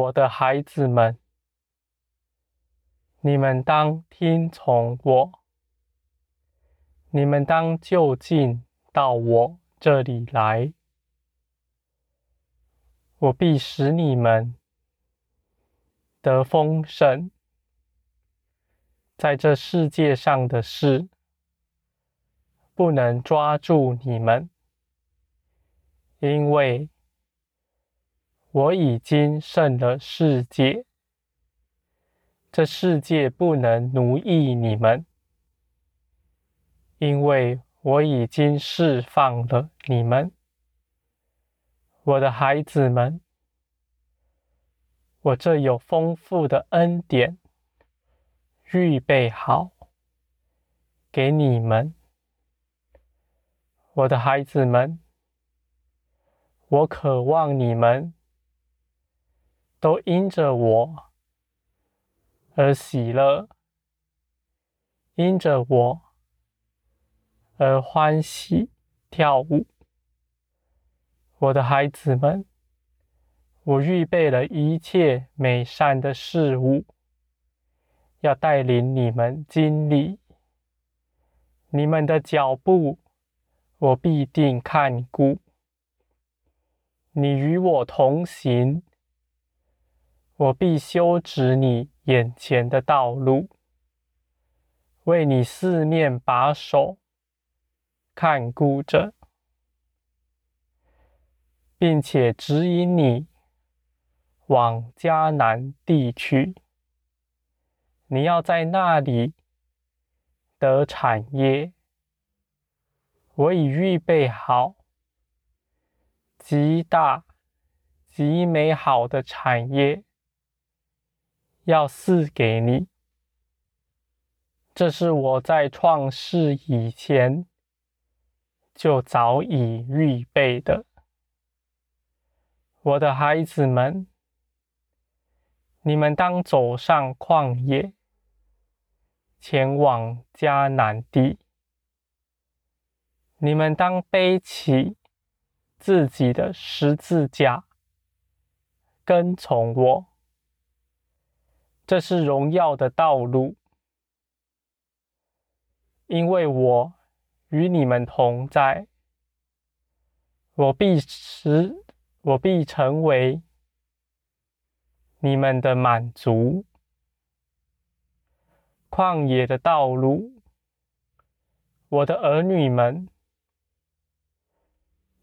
我的孩子们，你们当听从我，你们当就近到我这里来，我必使你们得丰盛。在这世界上的事，不能抓住你们，因为我已经胜了世界，这世界不能奴役你们，因为我已经释放了你们，我的孩子们，我这有丰富的恩典。预备好给你们，我的孩子们，我渴望你们都因着我而喜乐，因着我而欢喜跳舞。我的孩子们，我预备了一切美善的事物。要带领你们经历，你们的脚步，我必定看顾。你与我同行，我必修直你眼前的道路，为你四面把守，看顾着，并且指引你往迦南地去。你要在那里得产业，我已预备好极大、极美好的产业，要赐给你。这是我在创世以前就早已预备的，我的孩子们，你们当走上旷野。前往迦南地，你们当背起自己的十字架，跟从我。这是荣耀的道路，因为我与你们同在，我必使，我必成为你们的满足。旷野的道路，我的儿女们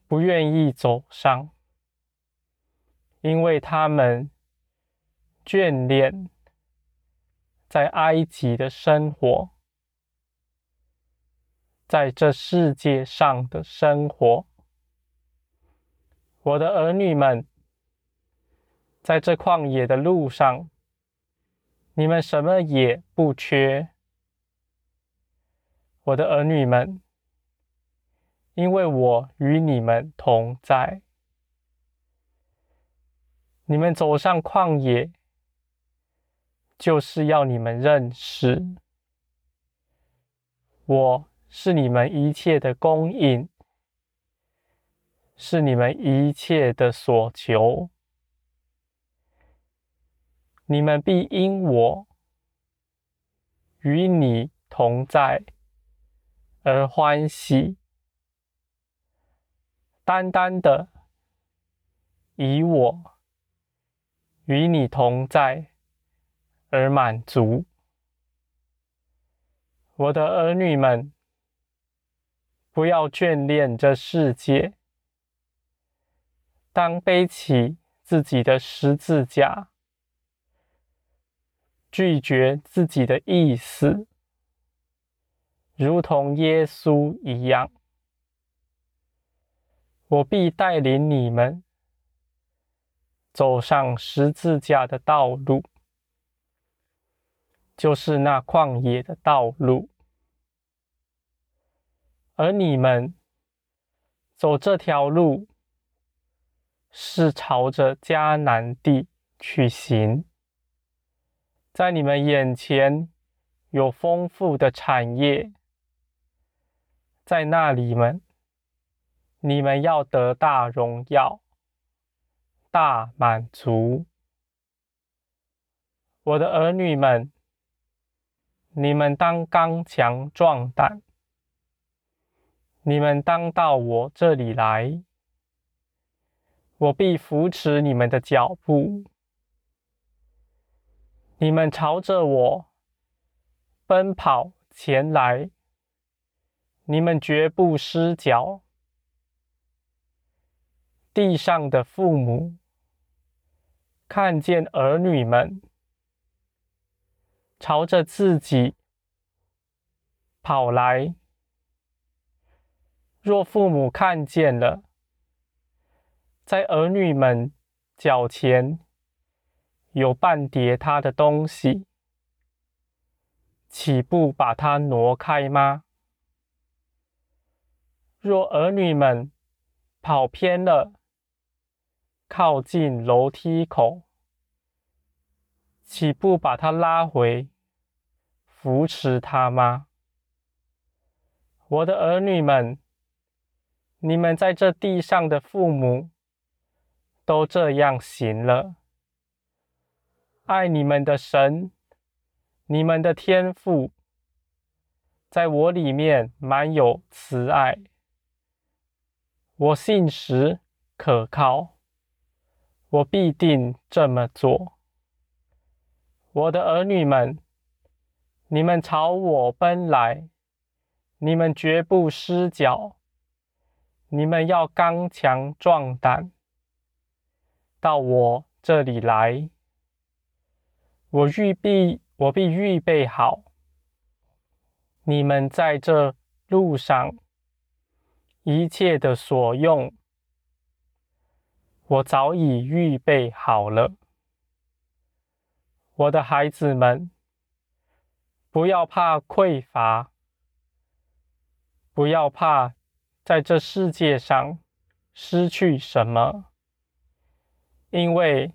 不愿意走上，因为他们眷恋在埃及的生活，在这世界上的生活。我的儿女们在这旷野的路上。你们什么也不缺，我的儿女们，因为我与你们同在。你们走上旷野，就是要你们认识，我是你们一切的供应，是你们一切的所求。你们必因我与你同在而欢喜，单单的以我与你同在而满足。我的儿女们，不要眷恋这世界，当背起自己的十字架。拒绝自己的意思，如同耶稣一样，我必带领你们走上十字架的道路，就是那旷野的道路，而你们走这条路，是朝着迦南地去行。在你们眼前有丰富的产业，在那里们，你们要得大荣耀、大满足。我的儿女们，你们当刚强壮胆，你们当到我这里来，我必扶持你们的脚步。你们朝着我奔跑前来，你们绝不失脚。地上的父母看见儿女们朝着自己跑来，若父母看见了，在儿女们脚前，有半叠他的东西，岂不把它挪开吗？若儿女们跑偏了，靠近楼梯口，岂不把他拉回，扶持他吗？我的儿女们，你们在这地上的父母，都这样行了。爱你们的神，你们的天父，在我里面满有慈爱。我信实可靠，我必定这么做。我的儿女们，你们朝我奔来，你们绝不失脚，你们要刚强壮胆，到我这里来。我预备，我必预备好。你们在这路上一切的所用，我早已预备好了。我的孩子们，不要怕匮乏，不要怕在这世界上失去什么，因为。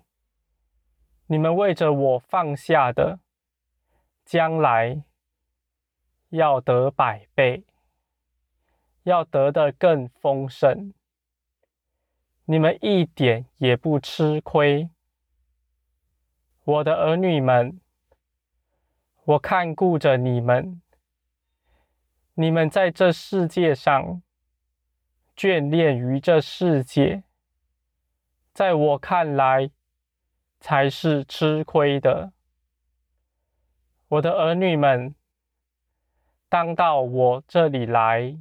你们为着我放下的，将来要得百倍，要得的更丰盛。你们一点也不吃亏。我的儿女们，我看顾着你们。你们在这世界上眷恋于这世界，在我看来。才是吃亏的。我的儿女们，当到我这里来。